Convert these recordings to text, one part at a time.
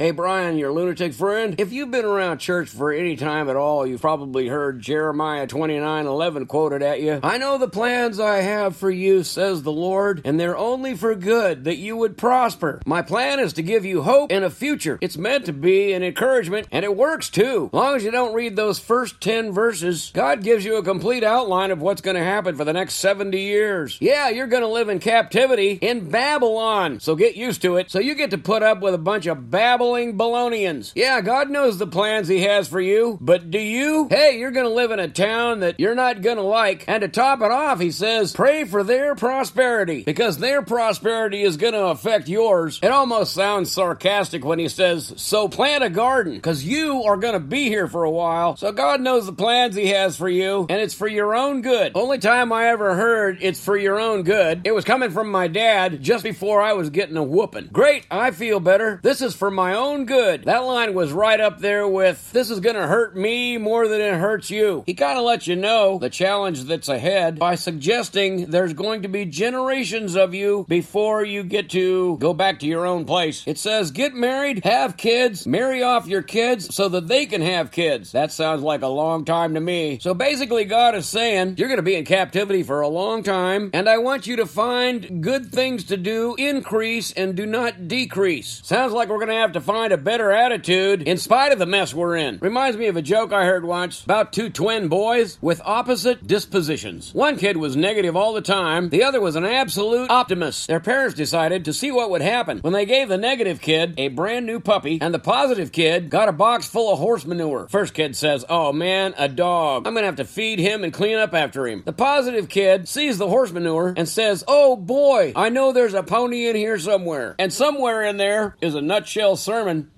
Hey, Brian, your lunatic friend. If you've been around church for any time at all, you've probably heard Jeremiah 29 11 quoted at you. I know the plans I have for you, says the Lord, and they're only for good, that you would prosper. My plan is to give you hope and a future. It's meant to be an encouragement, and it works too. As long as you don't read those first 10 verses, God gives you a complete outline of what's going to happen for the next 70 years. Yeah, you're going to live in captivity in Babylon, so get used to it. So you get to put up with a bunch of Babylon Babylonians. Yeah, God knows the plans He has for you, but do you? Hey, you're gonna live in a town that you're not gonna like. And to top it off, He says, pray for their prosperity, because their prosperity is gonna affect yours. It almost sounds sarcastic when He says, so plant a garden, because you are gonna be here for a while. So God knows the plans He has for you, and it's for your own good. Only time I ever heard it's for your own good, it was coming from my dad just before I was getting a whooping. Great, I feel better. This is for my own good. That line was right up there with, this is gonna hurt me more than it hurts you. He kinda lets you know the challenge that's ahead by suggesting there's going to be generations of you before you get to go back to your own place. It says, get married, have kids, marry off your kids so that they can have kids. That sounds like a long time to me. So basically, God is saying, you're gonna be in captivity for a long time, and I want you to find good things to do, increase, and do not decrease. Sounds like we're gonna have to find a better attitude in spite of the mess we're in. Reminds me of a joke I heard once about two twin boys with opposite dispositions. One kid was negative all the time, the other was an absolute optimist. Their parents decided to see what would happen when they gave the negative kid a brand new puppy and the positive kid got a box full of horse manure. First kid says, Oh man, a dog. I'm gonna have to feed him and clean up after him. The positive kid sees the horse manure and says, Oh boy, I know there's a pony in here somewhere. And somewhere in there is a nutshell sermon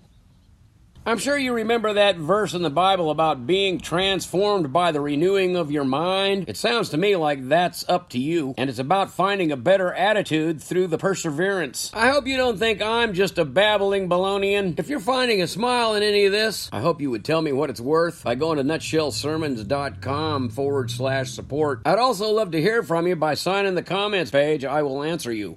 I'm sure you remember that verse in the Bible about being transformed by the renewing of your mind. It sounds to me like that's up to you, and it's about finding a better attitude through the perseverance. I hope you don't think I'm just a babbling Balonian. If you're finding a smile in any of this, I hope you would tell me what it's worth by going to nutshellsermons.com forward slash support. I'd also love to hear from you by signing the comments page. I will answer you.